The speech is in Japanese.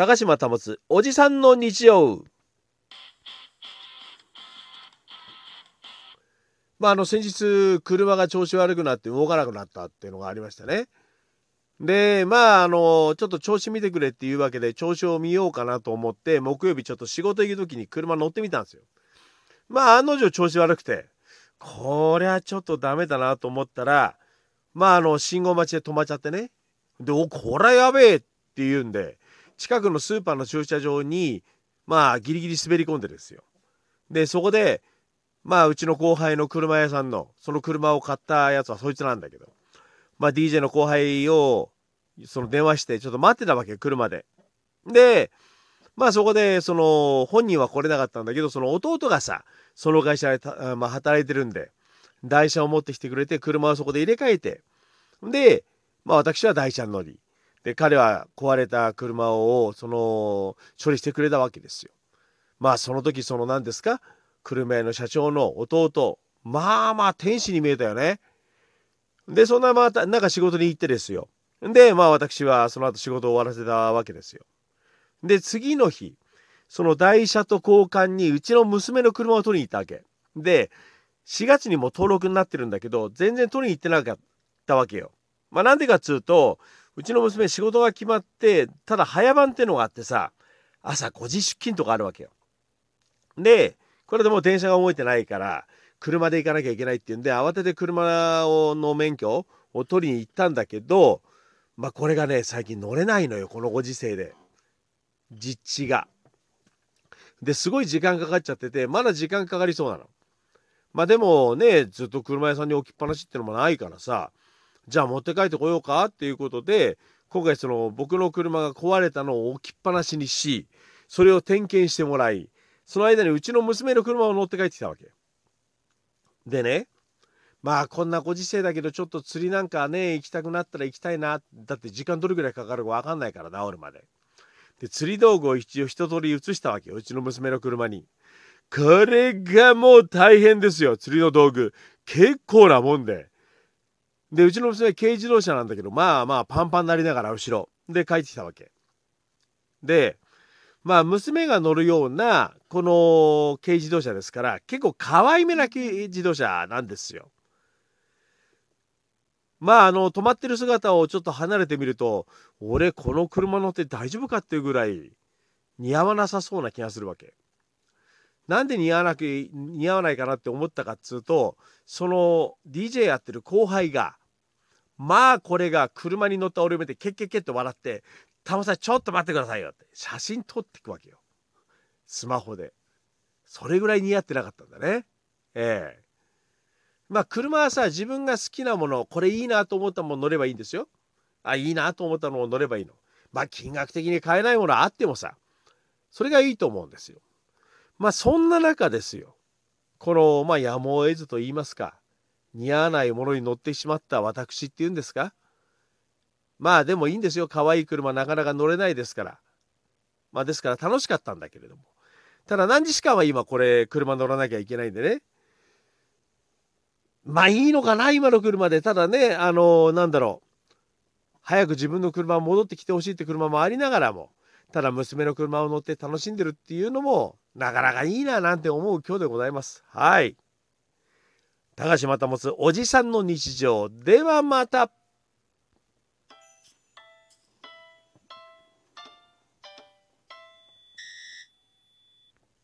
高島保おじさんの日曜まああの先日車が調子悪くなって動かなくなったっていうのがありましたね。でまああのちょっと調子見てくれっていうわけで調子を見ようかなと思って木曜日ちょっと仕事行く時に車乗ってみたんですよ。まあ案の定調子悪くてこりゃちょっとダメだなと思ったらまああの信号待ちで止まっちゃってねでおこれやべえって言うんで近くのスーパーの駐車場にまあギリギリ滑り込んでですよ。でそこでまあうちの後輩の車屋さんのその車を買ったやつはそいつなんだけどまあ DJ の後輩をその電話してちょっと待ってたわけ車で。でまあそこでその本人は来れなかったんだけどその弟がさその会社でまあ、働いてるんで台車を持ってきてくれて車をそこで入れ替えてでまあ私は台車に乗りで彼は壊れた車をその処理してくれたわけですよ。まあその時その何ですか？車屋の社長の弟まあまあ天使に見えたよね。でそんなまたなんか仕事に行ってですよ。でまあ私はその後仕事を終わらせたわけですよ。で次の日その台車と交換にうちの娘の車を取りに行ったわけ。で4月にも登録になってるんだけど全然取りに行ってなかったわけよ。まあなんでかっつうとうちの娘仕事が決まってただ早番っていうのがあってさ朝5時出勤とかあるわけよ。でこれでもう電車が動いてないから車で行かなきゃいけないっていうんで慌てて車をの免許を取りに行ったんだけどまあこれがね最近乗れないのよこのご時世で実地が。ですごい時間かかっちゃっててまだ時間かかりそうなの。まあでもねずっと車屋さんに置きっぱなしっていうのもないからさじゃあ持って帰ってこようかっていうことで今回その僕の車が壊れたのを置きっぱなしにしそれを点検してもらいその間にうちの娘の車を乗って帰ってきたわけ。でねまあこんなご時世だけどちょっと釣りなんかね行きたくなったら行きたいなだって時間どれぐらいかかるか分かんないから治るまで。で釣り道具を一応一通り移したわけようちの娘の車に。これがもう大変ですよ釣りの道具結構なもんで。でうちの娘軽自動車なんだけどまあまあパンパンなりながら後ろで帰ってきたわけ。でまあ娘が乗るようなこの軽自動車ですから結構可愛めな軽自動車なんですよ。まああの止まってる姿をちょっと離れてみると俺この車乗って大丈夫かっていうぐらい似合わなさそうな気がするわけ。なんで似合わなく似合わないかなって思ったかっつうとその DJ やってる後輩がまあこれが車に乗った俺を見てケッケッケッと笑って「タモさんちょっと待ってくださいよ」って写真撮っていくわけよ。スマホで。それぐらい似合ってなかったんだね。ええ。まあ車はさ自分が好きなものこれいいなと思ったもの乗ればいいんですよ。あいいなと思ったのを乗ればいいの。まあ金額的に買えないものあってもさそれがいいと思うんですよ。まあそんな中ですよ。このまあやむを得ずと言いますか似合わないものに乗ってしまった私っていうんですか？まあでもいいんですよ。可愛い車なかなか乗れないですから。まあですから楽しかったんだけれども。ただ何時間は今これ車乗らなきゃいけないんでね。まあいいのかな今の車で。ただねあのなんだろう。早く自分の車戻ってきてほしいって車もありながらも。ただ娘の車を乗って楽しんでるっていうのもなかなかいいななんて思う今日でございます。はい。高島保つおじさんの日常ではまた。